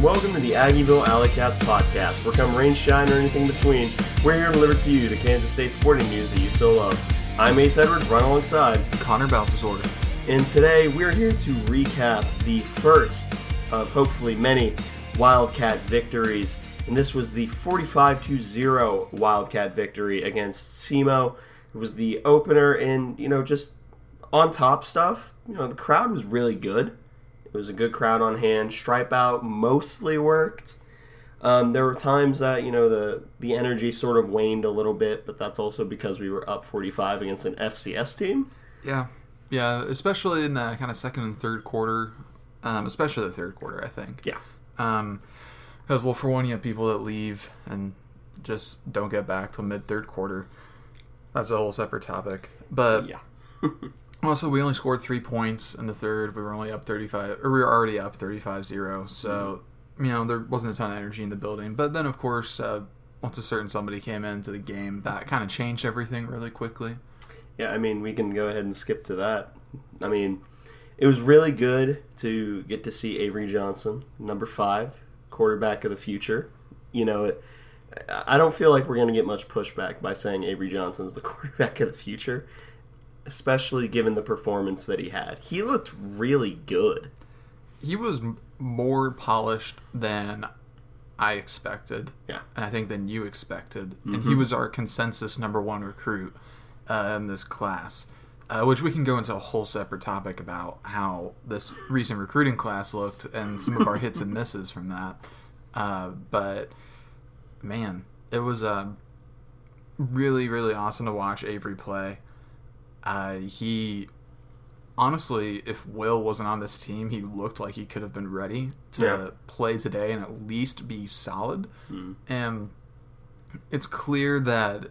and welcome to the Aggieville Alley Cats podcast. Where come rain, shine, or anything between, we're here to deliver to you the Kansas State sporting news that you so love. I'm Ace Edwards, right alongside Connor Baltazar. and today we're here to recap the first of hopefully many Wildcat victories. And this was the 45 0 Wildcat victory against SEMO. It was the opener, and you know, just on top stuff. You know, the crowd was really good. It was a good crowd on hand. Stripe out mostly worked. Um, there were times that you know the the energy sort of waned a little bit, but that's also because we were up 45 against an FCS team. Yeah, yeah, especially in the kind of second and third quarter, um, especially the third quarter, I think. Yeah. Um, because well, for one, you have people that leave and just don't get back till mid third quarter. That's a whole separate topic. But Yeah. also, we only scored three points in the third. We were only up 35, or we were already up 35 0. So, you know, there wasn't a ton of energy in the building. But then, of course, uh, once a certain somebody came into the game, that kind of changed everything really quickly. Yeah, I mean, we can go ahead and skip to that. I mean, it was really good to get to see Avery Johnson, number five, quarterback of the future. You know, it, I don't feel like we're going to get much pushback by saying Avery Johnson's the quarterback of the future, especially given the performance that he had. He looked really good. he was m- more polished than I expected. Yeah. And I think than you expected. And he was our consensus number one recruit uh, in this class, uh, which we can go into a whole separate topic about how this recent recruiting class looked and some of our hits and misses from that. Uh, but man, it was uh, really, really awesome to watch Avery play. Uh, he honestly, if Will wasn't on this team, he looked like he could have been ready to Yeah. play today and at least be solid. And it's clear that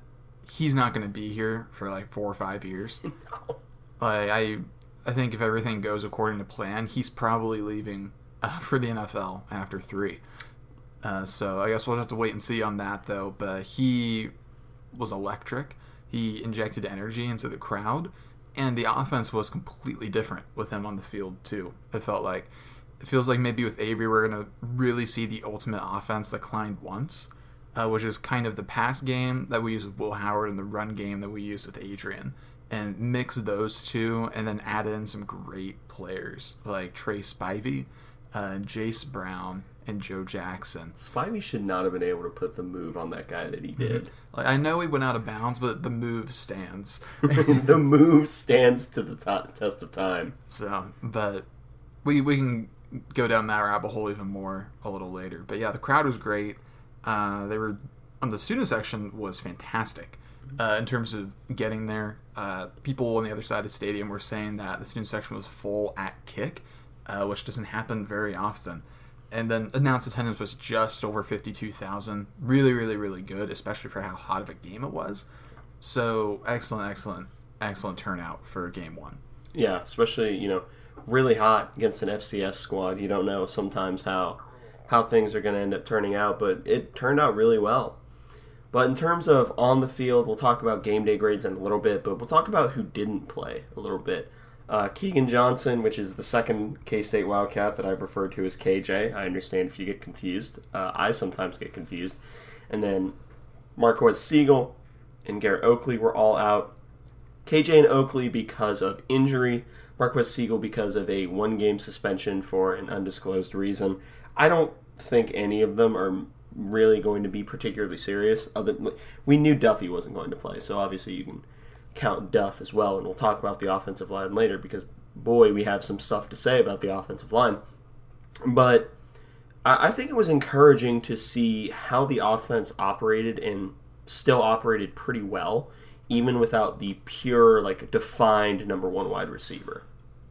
he's not going to be here for like four or five years. Like I, I think if everything goes according to plan, he's probably leaving uh, for the NFL after three. Uh, so I guess we'll have to wait and see on that, though. But he was electric. He injected energy into the crowd, and the offense was completely different with him on the field too. It felt like it feels like maybe with Avery we're gonna really see the ultimate offense that Klein wants, uh, which is kind of the pass game that we use with Will Howard and the run game that we use with Adrian, and mix those two, and then add in some great players like Trey Spivey, uh, Jayce Brown, and Joe Jackson. Spivey should not have been able to put the move on that guy that he did. Like I know he went out of bounds, but the move stands. the move stands to the to- test of time. So, but we we can go down that rabbit hole even more a little later. But yeah, the crowd was great. Uh, they were on the student section was fantastic uh, in terms of getting there. Uh, people on the other side of the stadium were saying that the student section was full at kick, uh, which doesn't happen very often. And then announced attendance was just over fifty-two thousand. Really, really, really good, especially for how hot of a game it was. So excellent, excellent, excellent turnout for game one. Yeah, especially you know, really hot against an FCS squad. You don't know sometimes how how things are going to end up turning out, but it turned out really well. But in terms of on the field, we'll talk about game day grades in a little bit, but we'll talk about who didn't play a little bit. Uh, Keegan Johnson, which is the second K State Wildcat that I've referred to as KJ. I understand if you get confused. Uh, I sometimes get confused. And then Marquez Sigle and Garrett Oakley were all out. KJ and Oakley because of injury, Marquez Sigle because of a one game suspension for an undisclosed reason. I don't think any of them are really going to be particularly serious. Other we knew Duffie wasn't going to play, so obviously you can count Duff as well, and we'll talk about the offensive line later because boy, we have some stuff to say about the offensive line. But I think it was encouraging to see how the offense operated and still operated pretty well, even without the pure, like defined number one wide receiver.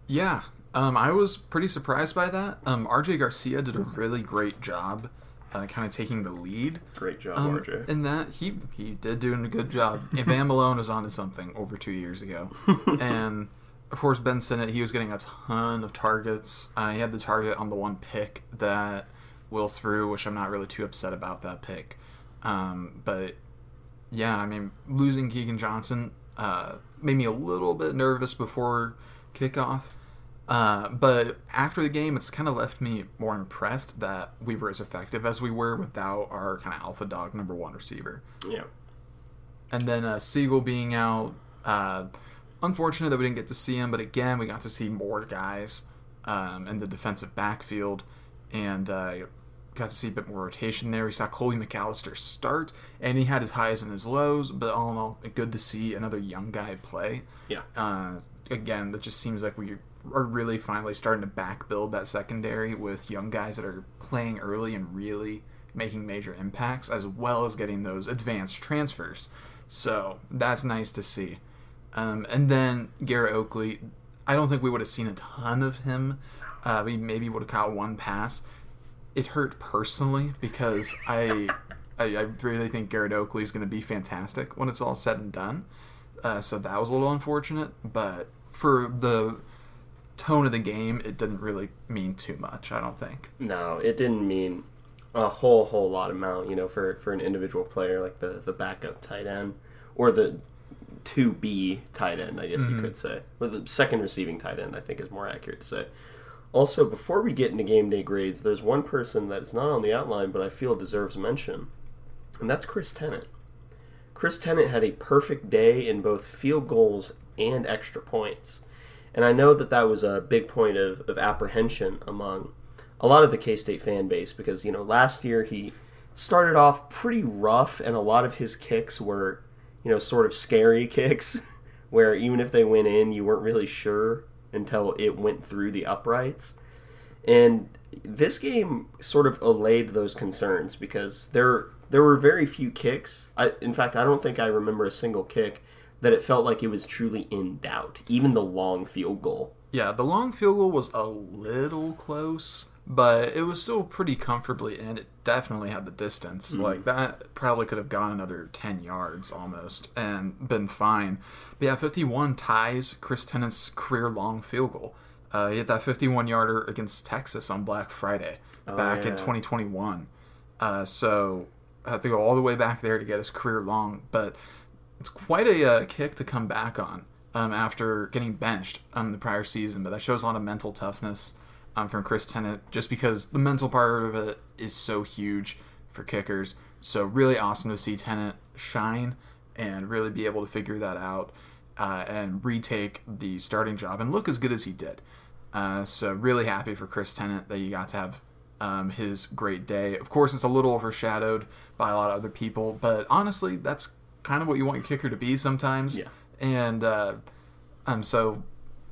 Yeah, um, I was pretty surprised by that. Um, RJ Garcia did a really great job, uh, kind of taking the lead. Great job, Um, RJ. In that he he did doing a good job. And Van Malone was onto something over two years ago, and of course Ben Sinnott he was getting a ton of targets. Uh, he had the target on the one pick that Will threw, which I'm not really too upset about that pick. Um, but yeah, I mean losing Keegan Johnson uh, made me a little bit nervous before kickoff. Uh, but after the game, it's kind of left me more impressed that we were as effective as we were without our kind of alpha dog number one receiver. Yeah. And then uh, Sigle being out, uh, unfortunate that we didn't get to see him, but again, we got to see more guys um, in the defensive backfield and uh, got to see a bit more rotation there. We saw Colby McAllister start, and he had his highs and his lows, but all in all, good to see another young guy play. Yeah. Uh, again, that just seems like we are really finally starting to back build that secondary with young guys that are playing early and really making major impacts, as well as getting those advanced transfers. So that's nice to see. Um, and then Garrett Oakley, I don't think we would have seen a ton of him. Uh, we maybe would have caught one pass. It hurt personally because I, I, I really think Garrett Oakley is going to be fantastic when it's all said and done. Uh, so that was a little unfortunate, but for the tone of the game, it didn't really mean too much. I don't think. No, it didn't mean a whole whole lot amount. You know, for for an individual player like the the backup tight end or the two B tight end, I guess you mm-hmm. could say, or the second receiving tight end. I think is more accurate to say. Also, before we get into game day grades, there's one person that's not on the outline, but I feel deserves mention, and that's Chris Tennant. Chris Tennant had a perfect day in both field goals and extra points. And I know that that was a big point of, of apprehension among a lot of the K State fan base because, you know, last year he started off pretty rough and a lot of his kicks were, you know, sort of scary kicks where even if they went in, you weren't really sure until it went through the uprights. And this game sort of allayed those concerns because there there were very few kicks. I, in fact, I don't think I remember a single kick that it felt like it was truly in doubt. Even the long field goal. Yeah, the long field goal was a little close, but it was still pretty comfortably in. It definitely had the distance. Like that probably could have gone another ten yards almost and been fine. But yeah, fifty-one ties Chris Tennant's career long field goal. Uh, he hit that fifty-one yarder against Texas on Black Friday back in twenty twenty-one. Uh, so I have to go all the way back there to get his career long, but it's quite a uh, kick to come back on um, after getting benched um, the prior season. But that shows a lot of mental toughness um, from Chris Tennant, just because the mental part of it is so huge for kickers. So really awesome to see Tennant shine and really be able to figure that out uh, and retake the starting job and look as good as he did. Uh, so really happy for Chris Tennant that you got to have um, his great day. Of course, it's a little overshadowed by a lot of other people, but honestly, that's kind of what you want your kicker to be sometimes. Yeah. And uh, um, so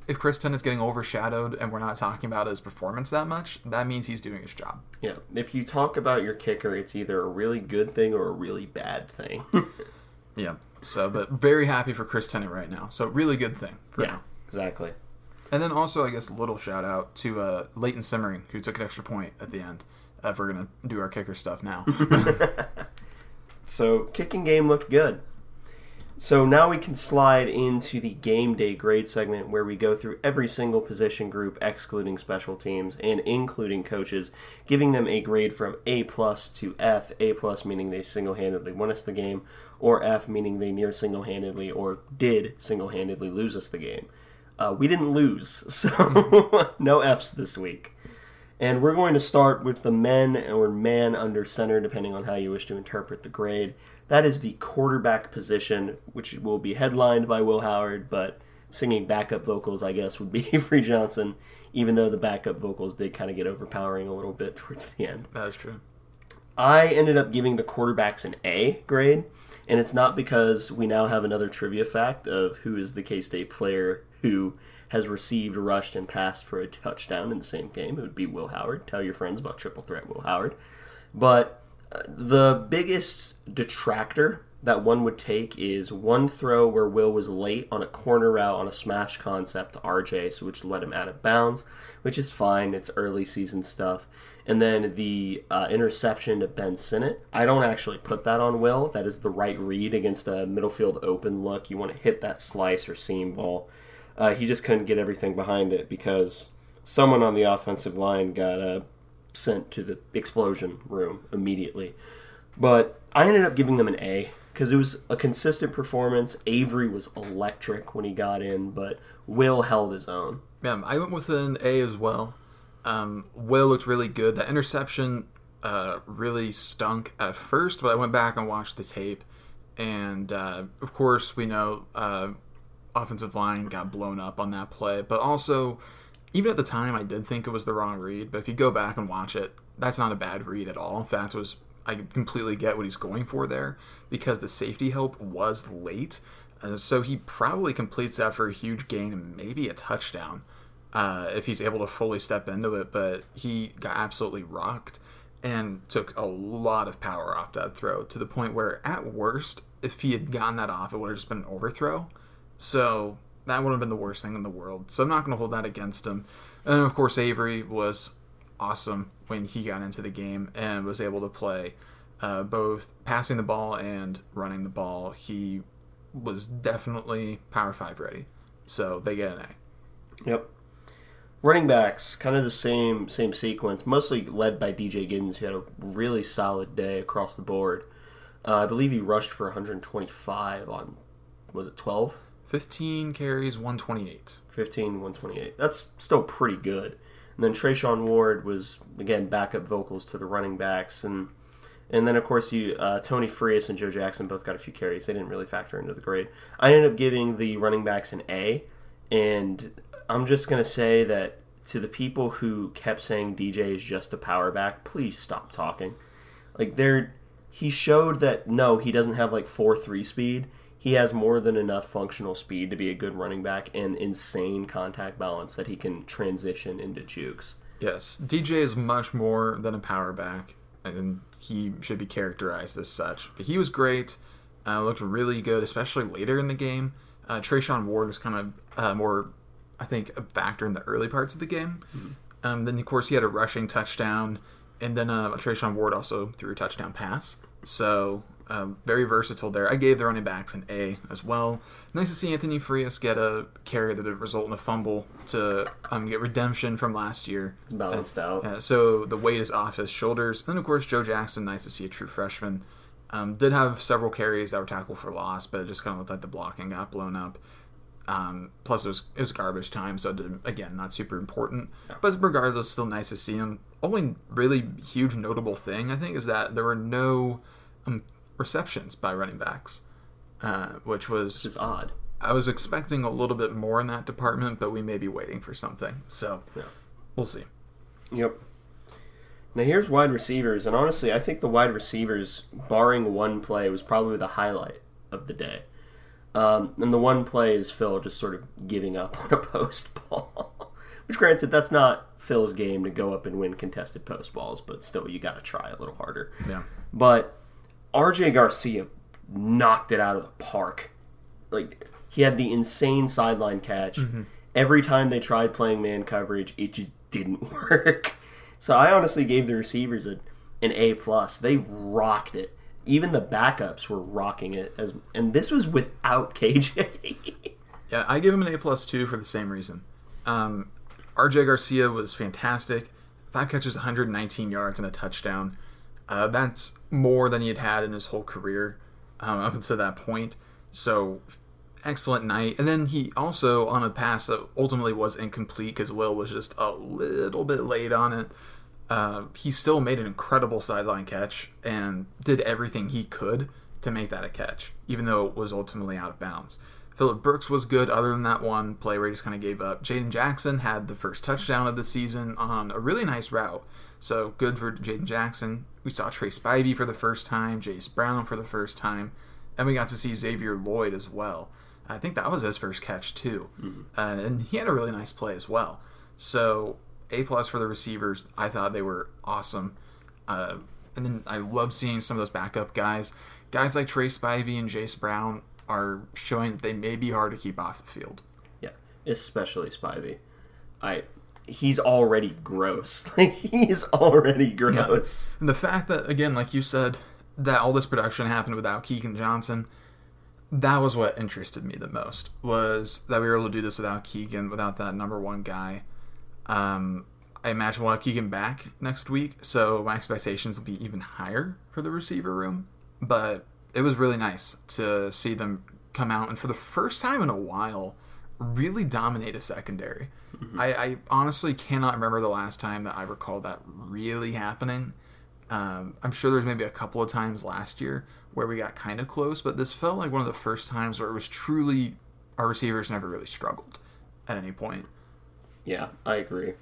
if Chris Tennant's getting overshadowed and we're not talking about his performance that much, that means he's doing his job. Yeah. If you talk about your kicker, it's either a really good thing or a really bad thing. Yeah. So, but very happy for Chris Tennant right now. So, really good thing for yeah. now. Exactly. And then also, I guess, a little shout out to uh, Leighton Simmering, who took an extra point at the end. Uh, if we're going to do our kicker stuff now. So kicking game looked good. So now we can slide into the game day grade segment where we go through every single position group, excluding special teams and including coaches, giving them a grade from A plus to F. A plus meaning they single handedly won us the game, or F meaning they near single handedly or did single handedly lose us the game. Uh, we didn't lose, so no Fs this week. And we're going to start with the men or man under center, depending on how you wish to interpret the grade. That is the quarterback position, which will be headlined by Will Howard, but singing backup vocals, I guess, would be Avery Johnson, even though the backup vocals did kind of get overpowering a little bit towards the end. that is true. I ended up giving the quarterbacks an A grade, and it's not because we now have another trivia fact of who is the K State player who has received, rushed, and passed for a touchdown in the same game. It would be Will Howard. Tell your friends about triple threat Will Howard. But the biggest detractor that one would take is one throw where Will was late on a corner route on a smash concept to RJ, so which let him out of bounds, which is fine. It's early season stuff. And then the uh, interception to Ben Sinnott. I don't actually put that on Will. That is the right read against a middle field open look. You want to hit that slice or seam ball. Uh, he just couldn't get everything behind it because someone on the offensive line got uh, sent to the explosion room immediately. But I ended up giving them an A because it was a consistent performance. Avery was electric when he got in, but Will held his own. Yeah, I went with an A as well. Um, Will looked really good. That interception uh, really stunk at first, but I went back and watched the tape, and uh, of course we know uh, offensive line got blown up on that play, but also even at the time I did think it was the wrong read. But if you go back and watch it, that's not a bad read at all. In fact, was I completely get what he's going for there because the safety help was late. Uh, so he probably completes that for a huge gain and maybe a touchdown uh, if he's able to fully step into it. But he got absolutely rocked and took a lot of power off that throw to the point where, at worst, if he had gotten that off, it would have just been an overthrow. So that would have been the worst thing in the world. So I'm not going to hold that against him. And of course, Avery was awesome when he got into the game and was able to play uh, both passing the ball and running the ball. He was definitely Power Five ready, so they get an A. Yep. Running backs, kind of the same same sequence, mostly led by DJ Giddens, who had a really solid day across the board. Uh, I believe he rushed for 125 on, was it 12? 15 carries, 128. 15, 128. That's still pretty good. And then Treshaun Ward was again backup vocals to the running backs, and and then of course you uh, Tony Frias and Joe Jackson both got a few carries. They didn't really factor into the grade. I ended up giving the running backs an A, and I'm just gonna say that to the people who kept saying DJ is just a power back, please stop talking. Like they're he showed that no, he doesn't have like four three speed. He has more than enough functional speed to be a good running back and insane contact balance that he can transition into jukes. Yes, DJ is much more than a power back, and he should be characterized as such. But he was great, uh, looked really good, especially later in the game. Uh, Treshaun Ward was kind of uh, more, I think, a factor in the early parts of the game. Mm-hmm. Um, then, of course, he had a rushing touchdown, and then uh, Treshaun Ward also threw a touchdown pass. So um, very versatile there. I gave the running backs an A as well. Nice to see Anthony Frias get a carry that would result in a fumble to um, get redemption from last year. It's balanced uh, out. Uh, so the weight is off his shoulders. And of course, Joe Jackson, nice to see a true freshman. Um, did have several carries that were tackled for loss, but it just kind of looked like the blocking got blown up. Um, plus, it was, it was garbage time, so again, not super important. Yeah. But regardless, still nice to see him. Only really huge notable thing, I think, is that there were no um, receptions by running backs, uh, which was which is odd. I was expecting a little bit more in that department, but we may be waiting for something. So yeah. we'll see. Yep. Now here's wide receivers, and honestly, I think the wide receivers, barring one play, was probably the highlight of the day. Um, and the one play is Phil just sort of giving up on a post ball. Which, granted, that's not Phil's game to go up and win contested post balls, but still, you got to try a little harder. Yeah. But RJ Garcia knocked it out of the park. Like he had the insane sideline catch. Mm-hmm. Every time they tried playing man coverage, it just didn't work. So I honestly gave the receivers a, an A plus. They rocked it. Even the backups were rocking it as and this was without KJ. yeah, I give him an A plus too for the same reason. Um, RJ Garcia was fantastic. Five catches, 119 yards, and a touchdown. Uh, that's more than he had had in his whole career um, up until that point. So excellent night. And then he also on a pass that ultimately was incomplete because Will was just a little bit late on it. Uh, he still made an incredible sideline catch and did everything he could to make that a catch, even though it was ultimately out of bounds. Phillip Brooks was good, other than that one play where he just kind of gave up. Jaden Jackson had the first touchdown of the season on a really nice route. So good for Jaden Jackson. We saw Trey Spivey for the first time, Jayce Brown for the first time, and we got to see Xavier Lloyd as well. I think that was his first catch too, mm-hmm. uh, and he had a really nice play as well. So A plus for the receivers. I thought they were awesome, uh, and then I love seeing some of those backup guys. Guys like Trey Spivey and Jayce Brown are showing that they may be hard to keep off the field. Yeah, especially Spivey. I he's already gross. Like he's already gross. Yeah. And the fact that again, like you said, that all this production happened without Keegan Johnson, that was what interested me the most. Was that we were able to do this without Keegan, without that number one guy. Um, I imagine we'll have Keegan back next week, so my expectations will be even higher for the receiver room. But it was really nice to see them come out and for the first time in a while really dominate a secondary. I, I honestly cannot remember the last time that I recall that really happening. Um, I'm sure there's maybe a couple of times last year where we got kind of close, but this felt like one of the first times where it was truly our receivers never really struggled at any point. Yeah, I agree.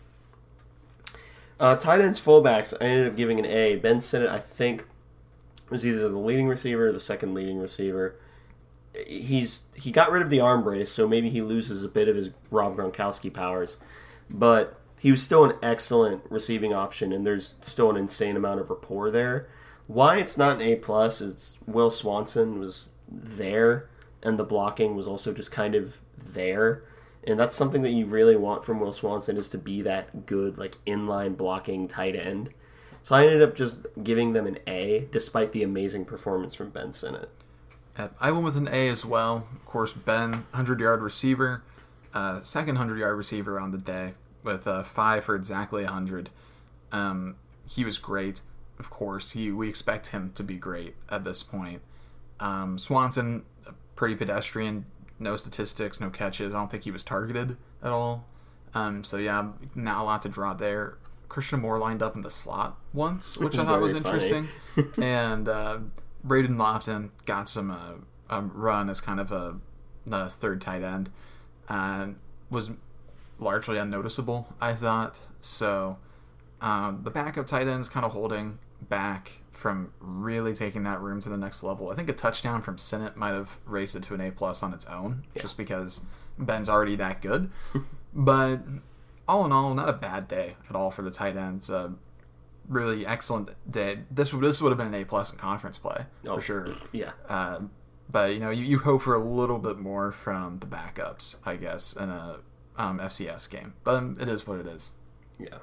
Uh, tight ends, fullbacks. I ended up giving an A. Ben Sinnott, I think, was either the leading receiver or the second leading receiver. He's he got rid of the arm brace, so maybe he loses a bit of his Rob Gronkowski powers, but he was still an excellent receiving option, and there's still an insane amount of rapport there. Why it's not an A plus is Will Swanson was there, and the blocking was also just kind of there and that's something that you really want from Will Swanson is to be that good like inline blocking tight end. So I ended up just giving them an A, despite the amazing performance from Ben. I went with an A as well. Of course, Ben, hundred yard receiver, uh, second hundred yard receiver on the day with uh, five for exactly hundred. Um, he was great. Of course, he we expect him to be great at this point. Um, Swanson, pretty pedestrian, no statistics, no catches. I don't think he was targeted at all. Um, so yeah, not a lot to draw there. Christian Moore lined up in the slot once, which I thought was interesting. and uh, Braden Lofton got some uh, um, run as kind of a, a third tight end, and was largely unnoticeable. I thought so. Um, the backup tight ends kind of holding back from really taking that room to the next level. I think a touchdown from Sinnott might have raised it to an A plus on its own, yeah. just because Ben's already that good. but all in all, not a bad day at all for the tight ends. Uh, really excellent day. This this would have been an A plus in conference play oh, for sure. Yeah. Uh, but you know, you, you hope for a little bit more from the backups, I guess, in a um, FCS game. But it is what it is. Yeah.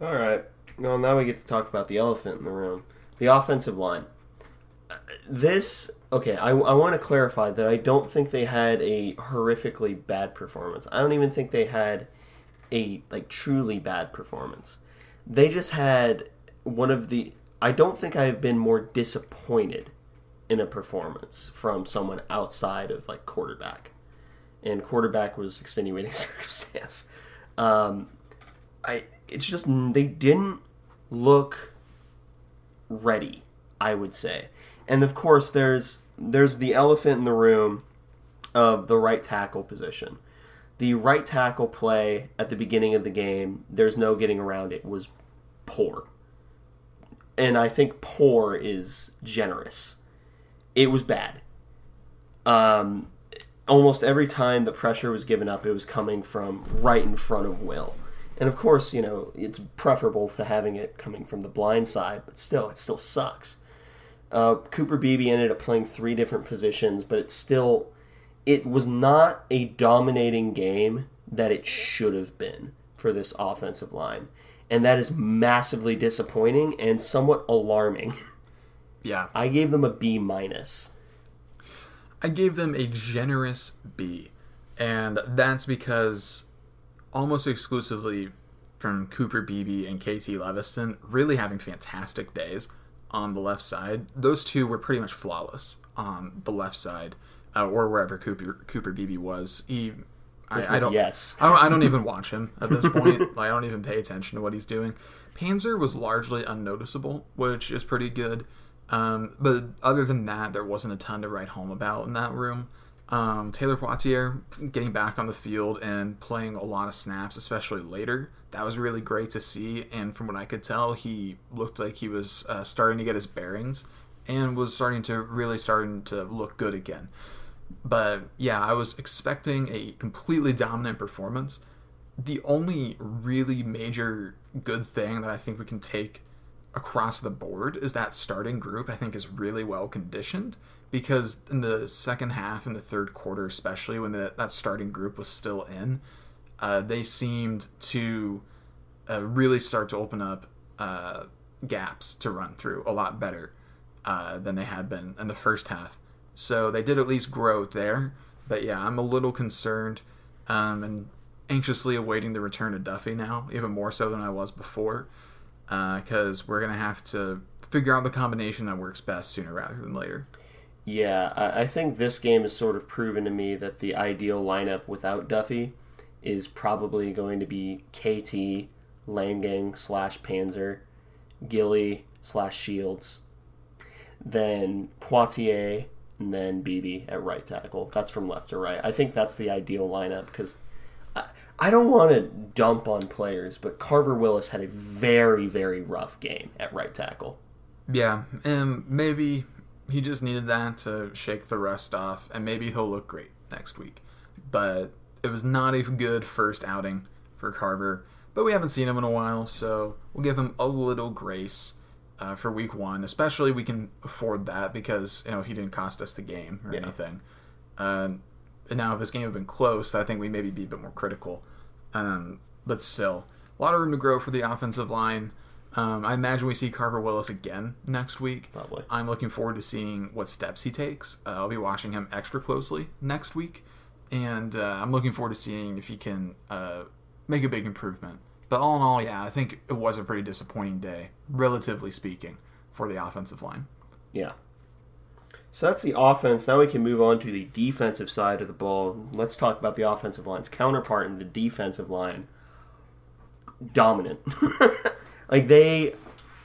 All right. Well, now we get to talk about the elephant in the room the offensive line. This, okay, I, I want to clarify that I don't think they had a horrifically bad performance. I don't even think they had a, like, truly bad performance. They just had one of the. I don't think I've been more disappointed in a performance from someone outside of, like, quarterback. And quarterback was extenuating circumstance. Um, I it's just they didn't look ready, I would say. And of course, there's there's the elephant in the room of the right tackle position. The right tackle play at the beginning of the game, there's no getting around it, was poor. And I think poor is generous. It was bad. Um, almost every time the pressure was given up, it was coming from right in front of Will. And of course, you know, it's preferable to having it coming from the blind side, but still, it still sucks. Uh, Cooper Beebe ended up playing three different positions, but it still, it was not a dominating game that it should have been for this offensive line. And that is massively disappointing and somewhat alarming. Yeah. I gave them a B minus. I gave them a generous B. And that's because almost exclusively from Cooper Beebe and KT Leveston really having fantastic days on the left side. Those two were pretty much flawless on the left side, uh, or wherever Cooper Cooper Beebe was. He, I, I, don't, yes. I don't, I don't even watch him at this point. like, I don't even pay attention to what he's doing. Panzer was largely unnoticeable, which is pretty good. Um, but other than that, there wasn't a ton to write home about in that room. Um, Taylor Poitier getting back on the field and playing a lot of snaps, especially later. That was really great to see. And from what I could tell, he looked like he was uh, starting to get his bearings and was starting to really starting to look good again. But yeah, I was expecting a completely dominant performance. The only really major good thing that I think we can take across the board is that starting group I think is really well conditioned because in the second half, in the third quarter, especially when the, that starting group was still in, uh, they seemed to uh, really start to open up uh, gaps to run through a lot better uh, than they had been in the first half. So they did at least grow there. But yeah, I'm a little concerned um, and anxiously awaiting the return of Duffie now, even more so than I was before, because uh, we're going to have to figure out the combination that works best sooner rather than later. Yeah, I think this game has sort of proven to me that the ideal lineup without Duffie is probably going to be KT, Leingang slash Panzer, Gilly slash Shields, then Poitier, and then BB at right tackle. That's from left to right. I think that's the ideal lineup because I, I don't want to dump on players, but Carver Willis had a very, very rough game at right tackle. Yeah, and maybe he just needed that to shake the rust off, and maybe he'll look great next week. But it was not a good first outing for Carver. But we haven't seen him in a while, so we'll give him a little grace uh, for week one. Especially we can afford that because you know he didn't cost us the game or Yeah. anything. Um, and now if this game had been close, I think we maybe be a bit more critical. Um, but still, a lot of room to grow for the offensive line. Um, I imagine we see Carver Willis again next week. Probably. I'm looking forward to seeing what steps he takes. Uh, I'll be watching him extra closely next week, and uh, I'm looking forward to seeing if he can uh, make a big improvement. But all in all, yeah, I think it was a pretty disappointing day, relatively speaking, for the offensive line. Yeah. So that's the offense. Now we can move on to the defensive side of the ball. Let's talk about the offensive line's counterpart in the defensive line. Dominant. like they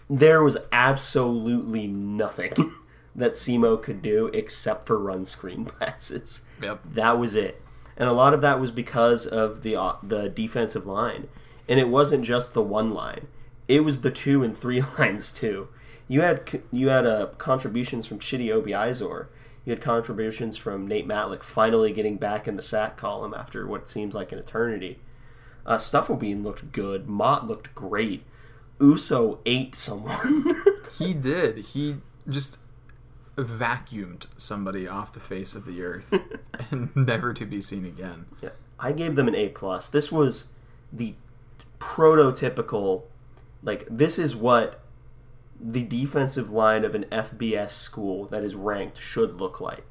there was absolutely nothing that SEMO could do except for run screen passes. Yep. That was it. And a lot of that was because of the uh, the defensive line. And it wasn't just the one line. It was the two and three lines too. You had you had uh, contributions from Chiddi Obiazor. You had contributions from Nate Matlack finally getting back in the sack column after what seems like an eternity. Uh, Stufflebean looked good. Mott looked great. Uso ate someone. He did. He just vacuumed somebody off the face of the earth and never to be seen again. Yeah, I gave them an A plus. This was the prototypical, like this is what the defensive line of an FBS school that is ranked should look like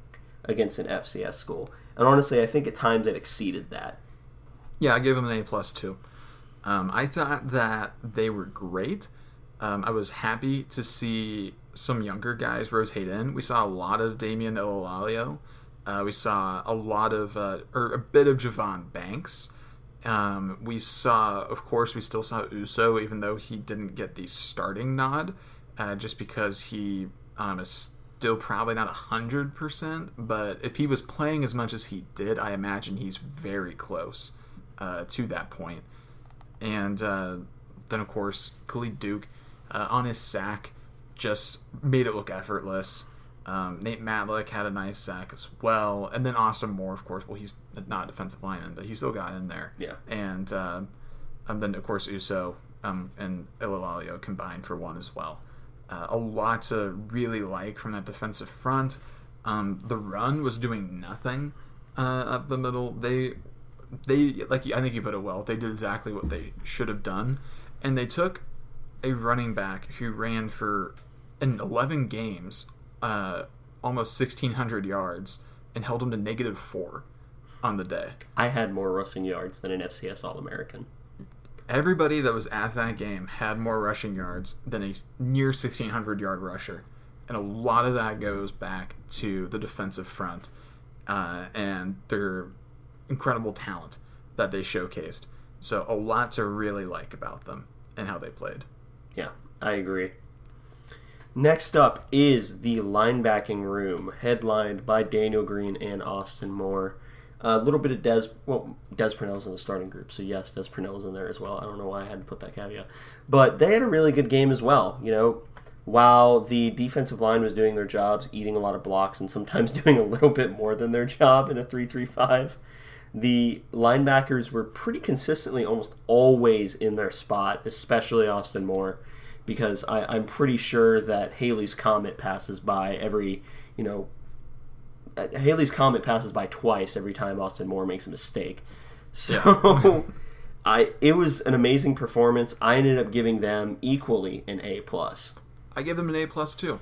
against an FCS school. And honestly, I think at times it exceeded that. Yeah, I gave them an A plus too. Um, I thought that they were great. Um, I was happy to see some younger guys rotate in. We saw a lot of Damian Ilalio. Uh, we saw a lot of, uh, or a bit of Javon Banks. Um, we saw, of course, we still saw Uso, even though he didn't get the starting nod, uh, just because he um, is still probably not 100%. But if he was playing as much as he did, I imagine he's very close uh, to that point. And uh, then, of course, Khalid Duke uh, on his sack just made it look effortless. Um, Nate Matlack had a nice sack as well, and then Austin Moore, of course. Well, he's not a defensive lineman, but he still got in there. Yeah. And uh, and then of course Uso um, and Ilalalio combined for one as well. Uh, a lot to really like from that defensive front. Um, the run was doing nothing uh, up the middle. They they like I think you put it well. They did exactly what they should have done, and they took a running back who ran for in 11 games, uh, almost 1,600 yards, and held him to negative four on the day. I had more rushing yards than an FCS All American. Everybody that was at that game had more rushing yards than a near 1,600 yard rusher. And a lot of that goes back to the defensive front uh, and their incredible talent that they showcased. So, a lot to really like about them and how they played. Yeah, I agree. Next up is the linebacking room, headlined by Daniel Green and Austin Moore. A little bit of Des, well, Des Purnell's in the starting group, so yes, Des Purnell's in there as well. I don't know why I had to put that caveat, but they had a really good game as well. You know, while the defensive line was doing their jobs, eating a lot of blocks, and sometimes doing a little bit more than their job in a three-three-five, the linebackers were pretty consistently, almost always in their spot, especially Austin Moore because I, I'm pretty sure that Halley's comet passes by every, you know, uh, Halley's comet passes by twice every time Austin Moore makes a mistake. So, I it was an amazing performance. I ended up giving them equally an A plus. I gave them an A plus too.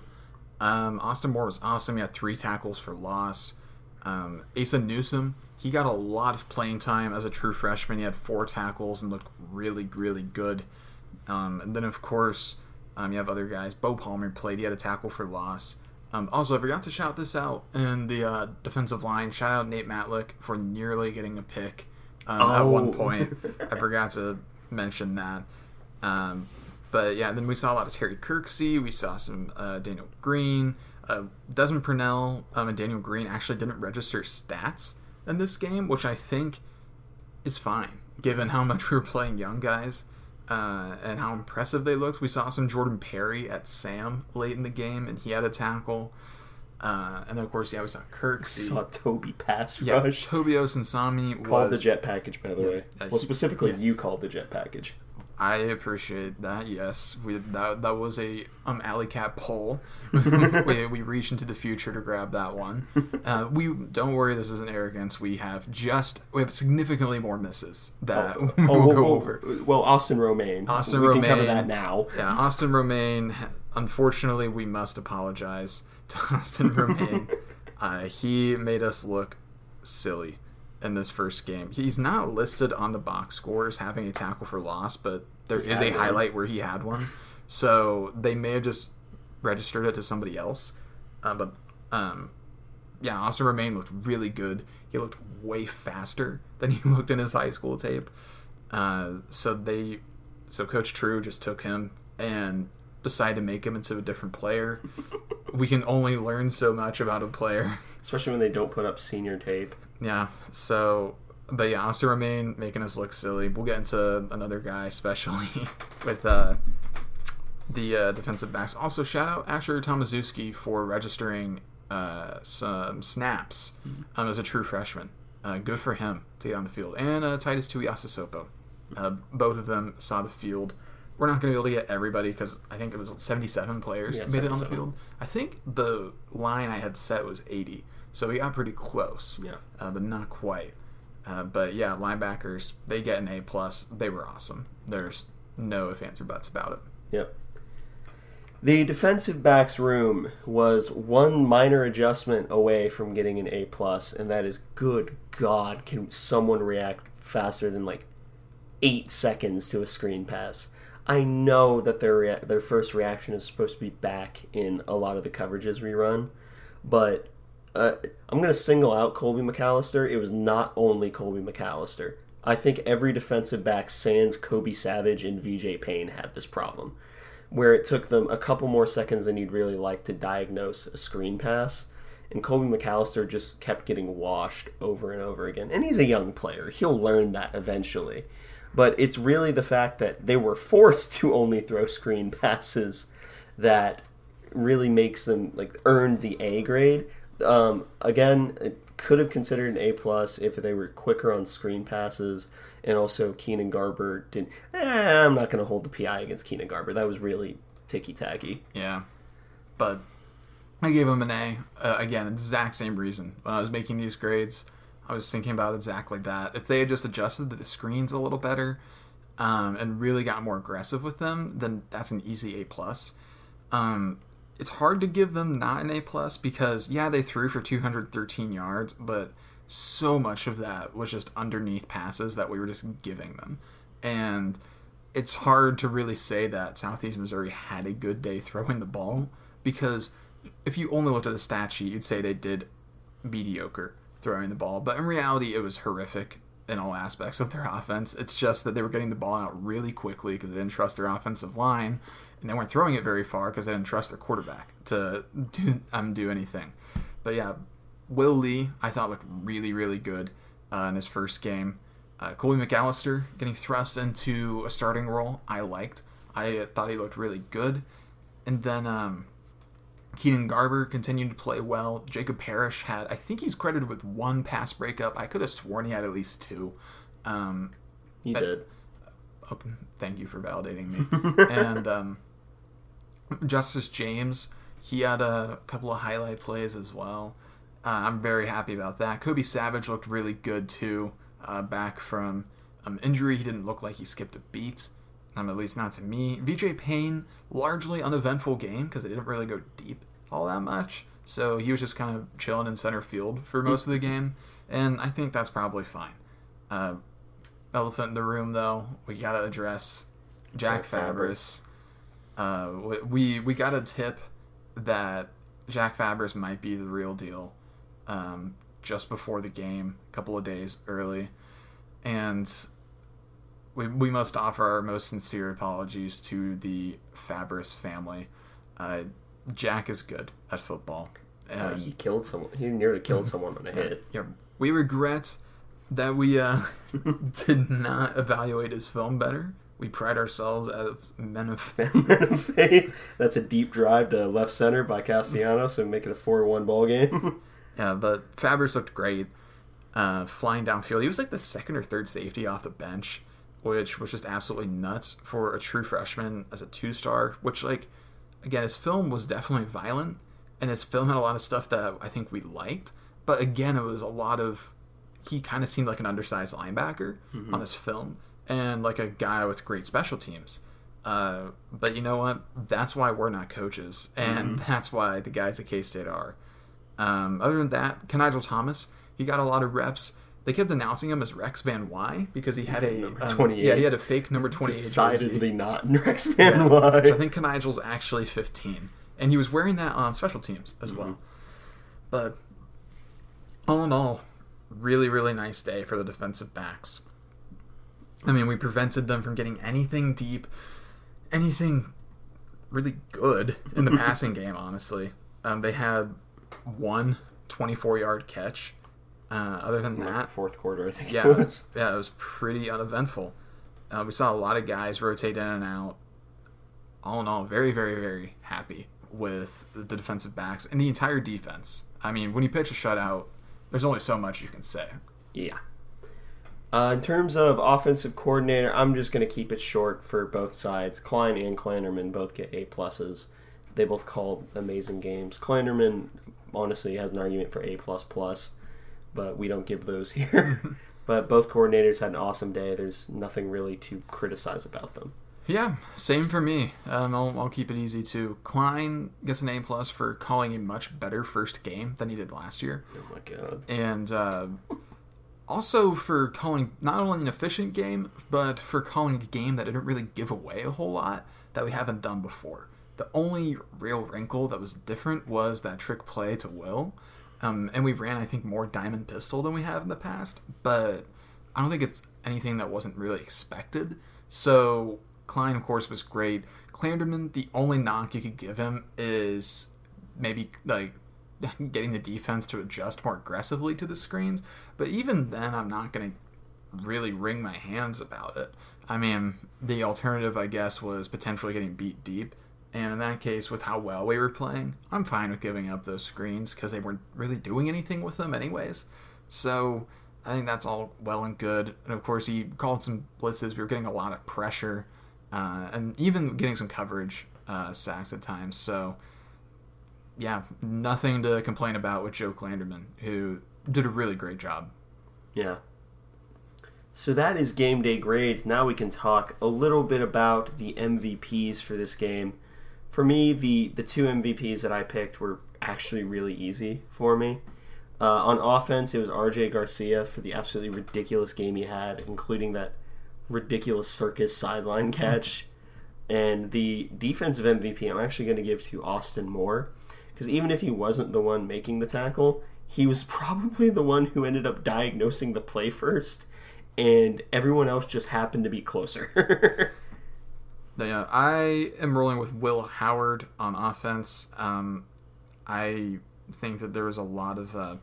Um, Austin Moore was awesome. He had three tackles for loss. Um, Asa Newsom, he got a lot of playing time as a true freshman. He had four tackles and looked really, really good. Um, and then, of course, um, you have other guys. Bo Palmer played. He had a tackle for loss. Um, also, I forgot to shout this out in the uh, defensive line. Shout out Nate Matlack for nearly getting a pick um, at one point. I forgot to mention that. Um, but yeah, then we saw a lot of Harry Kirksey. We saw some uh, Daniel Green. Uh, Desmond Purnell um, and Daniel Green actually didn't register stats in this game, which I think is fine given how much we were playing young guys uh, and how impressive they looked. We saw some Jordan Perry at Sam late in the game, and he had a tackle. Uh, and then of course, yeah, we saw Kirksey. Saw Toby pass yeah, rush. Tobios and Sami Called the jet package, by the way. uh, Well, specifically, yeah. you called the jet package. I appreciate that. Yes, we that that was a um alley cat poll. we, we reached into the future to grab that one. Uh, we don't worry. This isn't arrogance. We have just we have significantly more misses that Oh, we'll well, go well, over. well, Austin Romaine. Austin we can cover Romaine. that now. Yeah, Austin Romaine. Unfortunately, we must apologize to Austin Romaine. uh, he made us look silly in this first game. He's not listed on the box scores having a tackle for loss, but there is a one. highlight where he had one. So they may have just registered it to somebody else. Uh, but um, yeah, Austin Romaine looked really good. He looked way faster than he looked in his high school tape. Uh, so they, so Coach True just took him and decided to make him into a different player. we can only learn so much about a player. Especially when they don't put up senior tape. Yeah. So, but yeah, Austin Romaine making us look silly. We'll get into another guy, especially with uh, the uh, defensive backs. Also, shout out Asher Tomazuski for registering uh, some snaps um, as a true freshman. Uh, good for him to get on the field. And uh, Titus Tuiasosopo. Uh, both of them saw the field. We're not going to be able to get everybody because I think it was 77 players Yeah, made it on the field. I think the line I had set was 80, so we got pretty close, Yeah. uh, but not quite. Uh, but yeah, linebackers they get an A plus. They were awesome. There's no ifs ands or buts about it. Yep. The defensive backs room was one minor adjustment away from getting an A plus, and that is good God, can someone react faster than like eight seconds to a screen pass? I know that their rea- their first reaction is supposed to be back in a lot of the coverages we run, but uh, I'm going to single out Colby McAllister. It was not only Colby McAllister. I think every defensive back, sans Kobe Savage and VJ Payne, had this problem, where it took them a couple more seconds than you'd really like to diagnose a screen pass. And Colby McAllister just kept getting washed over and over again. And he's a young player. He'll learn that eventually. But it's really the fact that they were forced to only throw screen passes that really makes them like earn the A grade. Um, again, it could have considered an A plus if they were quicker on screen passes, and also Keenan Garber didn't. Eh, I'm not going to hold the PI against Keenan Garber. That was really ticky tacky. Yeah, but I gave him an A. Uh, again, exact same reason. When I was making these grades, I was thinking about exactly that. If they had just adjusted the screens a little better um, and really got more aggressive with them, then that's an easy A plus. Um, it's hard to give them not an A plus because yeah, they threw for 213 yards, but so much of that was just underneath passes that we were just giving them, and it's hard to really say that Southeast Missouri had a good day throwing the ball because if you only looked at the stat sheet, you'd say they did mediocre throwing the ball, but in reality, it was horrific in all aspects of their offense. It's just that they were getting the ball out really quickly because they didn't trust their offensive line, and they weren't throwing it very far because they didn't trust their quarterback to do um, do anything. But yeah, Will Lee I thought looked really really good uh, in his first game. Uh, Colby McAllister getting thrust into a starting role I liked. I thought he looked really good, and then um, Keenan Garber continued to play well. Jacob Parrish had, I think he's credited with one pass breakup. I could have sworn he had at least two. Um, He did. okay, thank you for validating me. and um, Justice James, he had a couple of highlight plays as well. Uh, I'm very happy about that. Kobe Savage looked really good too. Uh, back from um, injury, he didn't look like he skipped a beat. Um, at least not to me. VJ Payne, largely uneventful game because they didn't really go deep all that much. So he was just kind of chilling in center field for most of the game, and I think that's probably fine. Uh, elephant in the room, though, we gotta address Jack, Jack Fabris. Uh, we we got a tip that Jack Fabris might be the real deal um, just before the game, a couple of days early. and we we must offer our most sincere apologies to the Fabris family. Uh, Jack is good at football, Uh, and he killed someone. He nearly killed someone on a hit. yeah, we regret that we uh, did not evaluate his film better. We pride ourselves as men of faith. That's a deep drive to left center by Castellanos and make it a 4 1 ball game. Yeah, but Fabris looked great, uh, flying downfield. He was like the second or third safety off the bench, which was just absolutely nuts for a true freshman as a two star. Which, like, again, his film was definitely violent, and his film had a lot of stuff that I think we liked. But again, it was a lot of he kind of seemed like an undersized linebacker on his film, and like a guy with great special teams. Uh, but you know what? That's why we're not coaches, and that's why the guys at K State are. Um, other than that, Kenigel Thomas, he got a lot of reps. They kept announcing him as Rex Van Y because he had a Number um, yeah, he had a fake number twenty eight Decidedly not Rex Van So I think Kenigel's actually fifteen, and he was wearing that on special teams as well. But all in all, really really nice day for the defensive backs. I mean, we prevented them from getting anything deep, anything really good in the passing game. Honestly, um, they had one 24 yard catch. Uh, other than that, Fourth quarter, I think yeah, it was. yeah, it was pretty uneventful. Uh, we saw a lot of guys rotate in and out. All in all, very, very, very happy with the defensive backs and the entire defense. I mean, when you pitch a shutout, there's only so much you can say. Yeah. Uh, in terms of offensive coordinator, I'm just going to keep it short for both sides. Klein and Klanderman both get A pluses. They both called amazing games. Klanderman honestly has an argument for A plus plus, but we don't give those here. but both coordinators had an awesome day. There's nothing really to criticize about them. Yeah, same for me. Um, I'll, I'll keep it easy too. Klein gets an A plus for calling a much better first game than he did last year. Oh my god. and uh, also for calling not only an efficient game, but for calling a game that didn't really give away a whole lot that we haven't done before. The only real wrinkle that was different was that trick play to Will, um, and we ran I think more diamond pistol than we have in the past, but I don't think it's anything that wasn't really expected. So Klein, of course, was great. Klanderman, the only knock you could give him is maybe like getting the defense to adjust more aggressively to the screens. But even then, I'm not going to really wring my hands about it. I mean, the alternative, I guess, was potentially getting beat deep. And in that case, with how well we were playing, I'm fine with giving up those screens because they weren't really doing anything with them, anyways. So I think that's all well and good. And of course, he called some blitzes. We were getting a lot of pressure uh, and even getting some coverage uh, sacks at times. So yeah, nothing to complain about with Joe Klanderman, who did a really great job. Yeah. So that is game day grades. Now we can talk a little bit about the MVPs for this game. For me, the the two MVPs that I picked were actually really easy for me. Uh, on offense, it was RJ Garcia for the absolutely ridiculous game he had, including that ridiculous circus sideline catch. And the defensive MVP, I'm actually going to give to Austin Moore because even if he wasn't the one making the tackle, he was probably the one who ended up diagnosing the play first, and everyone else just happened to be closer. Yeah, I am rolling with Will Howard on offense. Um, I think that there was a lot of uh,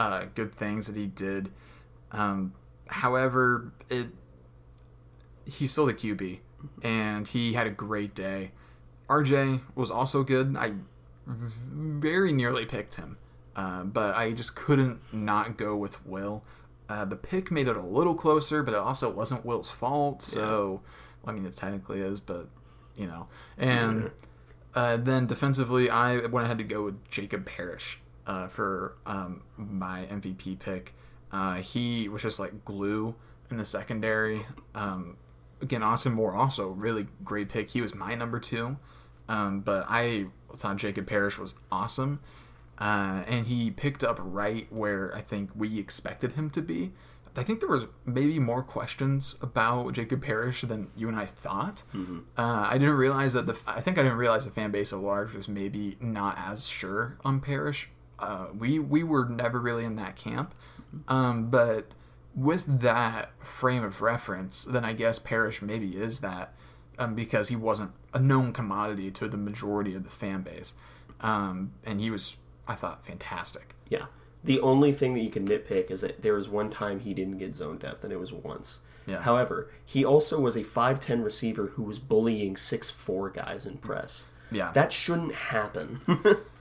uh, good things that he did. Um, however, it he's still the QB, and he had a great day. RJ was also good. I very nearly picked him, uh, but I just couldn't not go with Will. Uh, the pick made it a little closer, but it also wasn't Will's fault. So, I mean, it technically is, but you know. And uh, then defensively, I went ahead to go with Jacob Parrish uh, for um, my MVP pick. Uh, he was just like glue in the secondary. Um, again, Austin Moore also really great pick. He was my number two, um, but I thought Jacob Parrish was awesome, uh, and he picked up right where I think we expected him to be. I think there was maybe more questions about Jacob Parrish than you and I thought. Uh, I didn't realize that the I think I didn't realize the fan base at large was maybe not as sure on Parrish. Uh, we we were never really in that camp, um, but with that frame of reference, then I guess Parrish maybe is that um, because he wasn't a known commodity to the majority of the fan base. Um, and he was, I thought, fantastic. Yeah. The only thing that you can nitpick is that there was one time he didn't get zone depth, and it was once. Yeah. However, he also was a 5'10 receiver who was bullying 6'4 guys in press. Yeah. That shouldn't happen.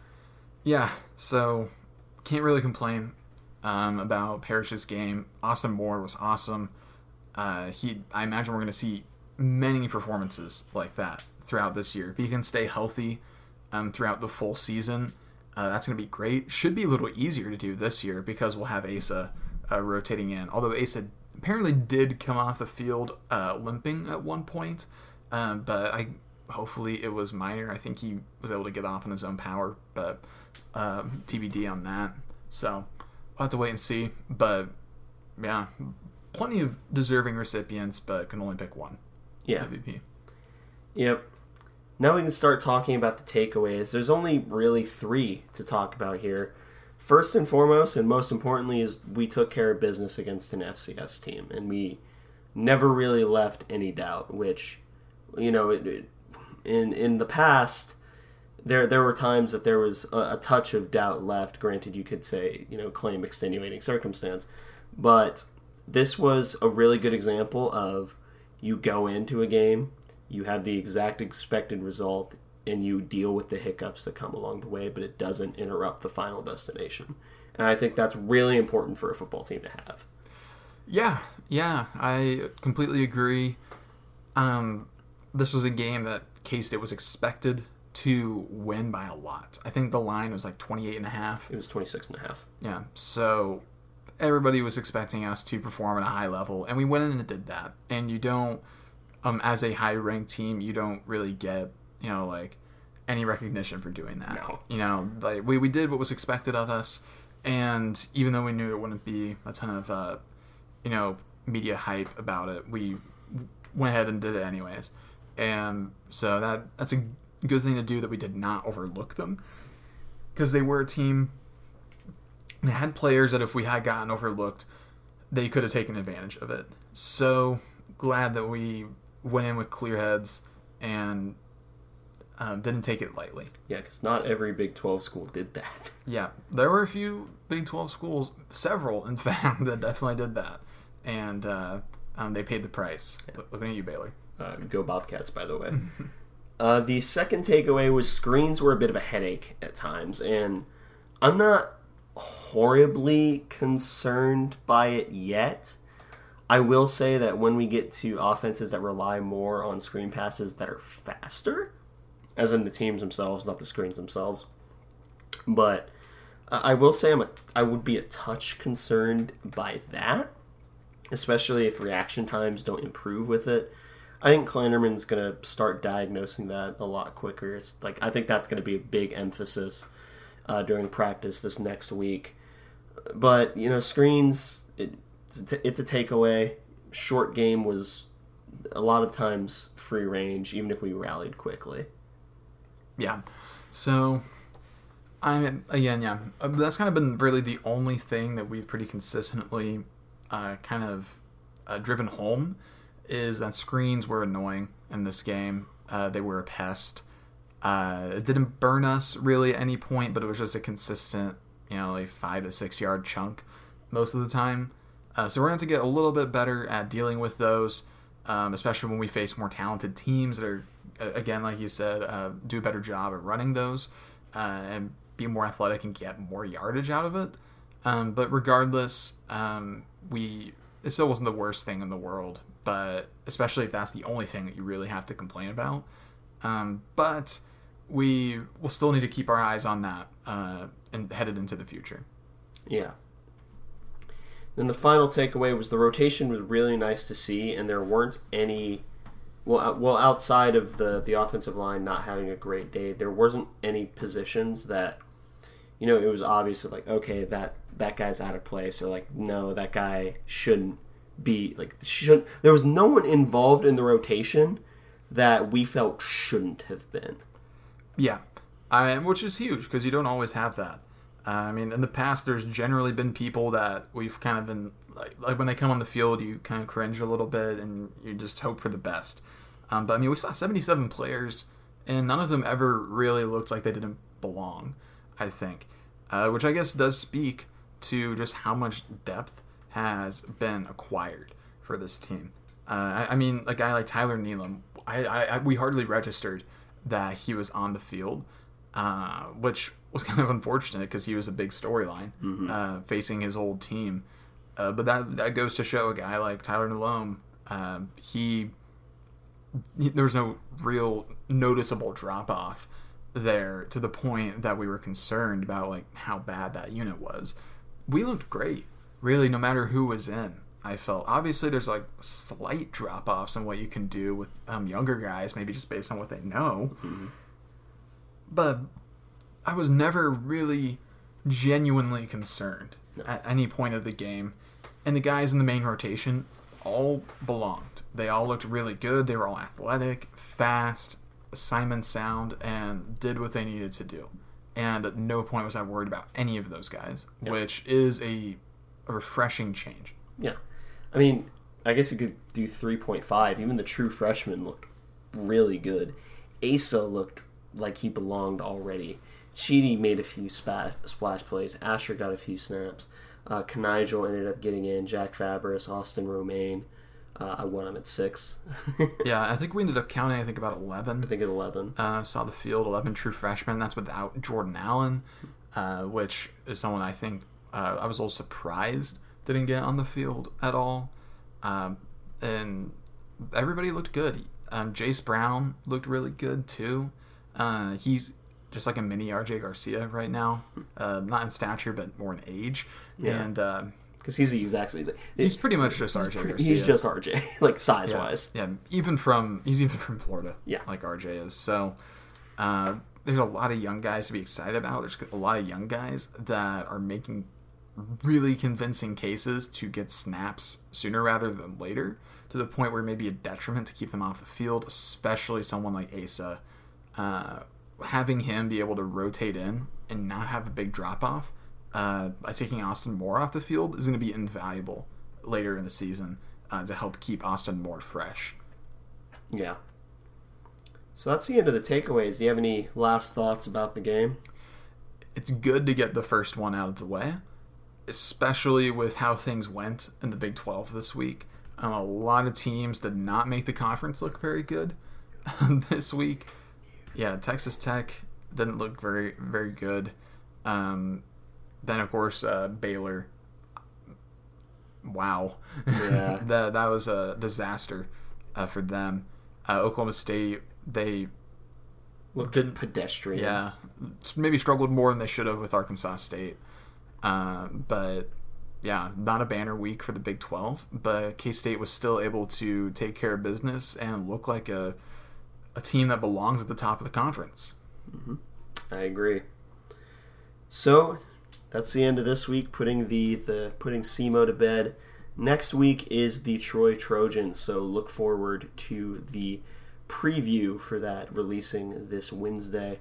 Yeah, so can't really complain um, about Parrish's game. Austin Moore was awesome. Uh, he, I imagine we're going to see many performances like that throughout this year. If he can stay healthy um, throughout the full season, uh, that's going to be great. Should be a little easier to do this year because we'll have Asa uh, rotating in. Although Asa apparently did come off the field uh, limping at one point, um, but I hopefully it was minor. I think he was able to get off on his own power, but um, TBD on that. So we'll have to wait and see. But yeah, plenty of deserving recipients, but can only pick one yeah. MVP. Yep. Now we can start talking about the takeaways. There's only really three to talk about here. First and foremost, and most importantly, is we took care of business against an FCS team, and we never really left any doubt. Which, you know, it, it, in in the past, there there were times that there was a, a touch of doubt left. Granted, you could say you know claim extenuating circumstance, but this was a really good example of you go into a game, you have the exact expected result, and you deal with the hiccups that come along the way, but it doesn't interrupt the final destination. And I think that's really important for a football team to have. Yeah, yeah, I completely agree. Um, this was a game that K State was expected to win by a lot. I think the line was like 28 and a half. It was 26 and a half. Yeah, so everybody was expecting us to perform at a high level, and we went in and did that. And you don't, um, as a high ranked team, you don't really get, you know, like any recognition for doing that. No. You know, like we, we did what was expected of us, and even though we knew it wouldn't be a ton of, uh, you know, media hype about it, we went ahead and did it anyways. And so that that's a good thing to do that we did not overlook them because they were a team they had players that if we had gotten overlooked, they could have taken advantage of it. So glad that we went in with clear heads and um, didn't take it lightly. Yeah, because not every Big 12 school did that. Yeah, there were a few Big 12 schools, several in fact, that definitely did that. And uh, um, they paid the price. Looking at you, Baylor. Uh, go Bobcats, by the way. uh, the second takeaway was screens were a bit of a headache at times, and I'm not horribly concerned by it yet. I will say that when we get to offenses that rely more on screen passes that are faster, as in the teams themselves, not the screens themselves, but I will say I'm a, I would be a touch concerned by that, especially if reaction times don't improve with it. I think Klanderman's going to start diagnosing that a lot quicker. It's like I think that's going to be a big emphasis uh, during practice this next week. But you know, screens it, it's a takeaway. Short game was a lot of times free range, even if we rallied quickly. Yeah. So, I again, yeah, uh, that's kind of been really the only thing that we've pretty consistently uh, kind of uh, driven home is that screens were annoying in this game. Uh, they were a pest. Uh, it didn't burn us really at any point, but it was just a consistent, you know, like five to six yard chunk most of the time. Uh, so we're going to get a little bit better at dealing with those, um, especially when we face more talented teams that are, again, like you said, uh, do a better job at running those uh, and be more athletic and get more yardage out of it. Um, but regardless, um, we it still wasn't the worst thing in the world. But especially if that's the only thing that you really have to complain about. Um, but we will still need to keep our eyes on that uh, and headed into the future. Yeah. Then the final takeaway was the rotation was really nice to see, and there weren't any. Well, well, outside of the the offensive line not having a great day, there wasn't any positions that, you know, it was obvious like okay that that guy's out of place or like no that guy shouldn't be like should there was no one involved in the rotation that we felt shouldn't have been. Yeah, I, which is huge because you don't always have that. I mean, in the past, there's generally been people that we've kind of been like, like when they come on the field, you kind of cringe a little bit and you just hope for the best. Um, but I mean, we saw 77 players, and none of them ever really looked like they didn't belong. I think, uh, which I guess does speak to just how much depth has been acquired for this team. Uh, I, I, mean, a guy like Tyler Nealon, I, I, we hardly registered that he was on the field, uh, which was kind of unfortunate because he was a big storyline mm-hmm. uh, facing his old team. Uh, but that that goes to show a guy like Tyler Nealon, um, he, he there was no real noticeable drop off there to the point that we were concerned about like how bad that unit was. We looked great, really, no matter who was in. I felt obviously there's like slight drop offs in what you can do with um, younger guys, maybe just based on what they know. Mm-hmm. But I was never really genuinely concerned no. at any point of the game. And the guys in the main rotation all belonged. They all looked really good. They were all athletic, fast, assignment sound, and did what they needed to do. And at no point was I worried about any of those guys, yeah. which is a, a refreshing change. Yeah. I mean, I guess you could do 3.5. Even the true freshman looked really good. Asa looked like he belonged already. Chiddi made a few splash, splash plays. Asher got a few snaps. Uh, ended up getting in. Jack Fabris, Austin Romaine. Uh, I won him at six. yeah, I think we ended up counting. I think about eleven. I think at eleven. Uh, saw the field eleven true freshmen. That's without Jordan Allen, uh, which is someone I think uh, I was a little surprised didn't get on the field at all. Um, and everybody looked good. Um, Jayce Brown looked really good too. Uh, he's just like a mini RJ Garcia right now, uh, not in stature but more in age. Yeah. And because uh, he's the exact. He's pretty much just RJ pretty, Garcia. He's just RJ, like size yeah. wise. Yeah, even from he's even from Florida. Yeah, like RJ is. So uh, there's a lot of young guys to be excited about. There's a lot of young guys that are making really convincing cases to get snaps sooner rather than later to the point where it may be a detriment to keep them off the field, especially someone like Asa. Uh, having him be able to rotate in and not have a big drop off uh, by taking Austin Moore off the field is going to be invaluable later in the season uh, to help keep Austin Moore fresh. Yeah. So that's the end of the takeaways. Do you have any last thoughts about the game? It's good to get the first one out of the way especially with how things went in the Big 12 this week. Um, a lot of teams did not make the conference look very good this week. Yeah, Texas Tech didn't look very very good. Um, then of course uh, Baylor. Wow, yeah. that that was a disaster uh, for them. Uh, Oklahoma State they looked pedestrian. Yeah, maybe struggled more than they should have with Arkansas State. Uh, but yeah, not a banner week for the Big 12, but K State was still able to take care of business and look like a, a team that belongs at the top of the conference. Mm-hmm. I agree. So that's the end of this week. Putting the the putting SEMO to bed. Next week is the Troy Trojans, so look forward to the preview for that releasing this Wednesday.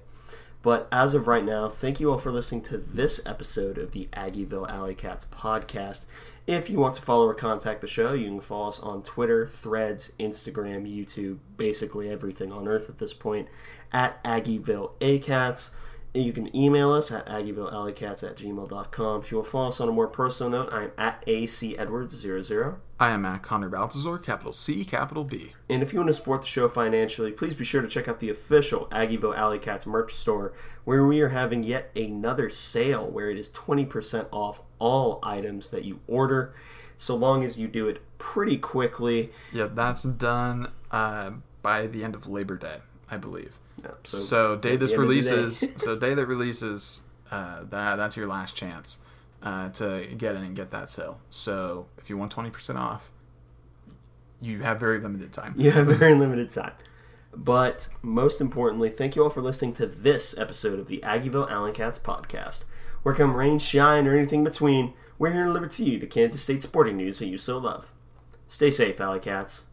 But as of right now, thank you all for listening to this episode of the Aggieville Alley Cats podcast. If you want to follow or contact the show, you can follow us on Twitter, Threads, Instagram, YouTube, basically everything on earth at this point, at Aggieville ACats. You can email us at aggievillealleycats at gmail.com. If you want to follow us on a more personal note, I'm at acedwards00. I am at Connor Baltazar, capital C, capital B. And if you want to support the show financially, please be sure to check out the official Aggieville Alley Cats merch store, where we are having yet another sale where it is 20% off all items that you order, so long as you do it pretty quickly. Yep, that's done uh, by the end of Labor Day, I believe so, so day this releases, day. so day that releases, uh, that that's your last chance uh, to get in and get that sale. So if you want twenty percent off, you have very limited time. You have very limited time. But most importantly, thank you all for listening to this episode of the Aggieville Alley Cats podcast. Where come rain, shine, or anything between, we're here to deliver to you the Kansas State sporting news that you so love. Stay safe, Alley Cats.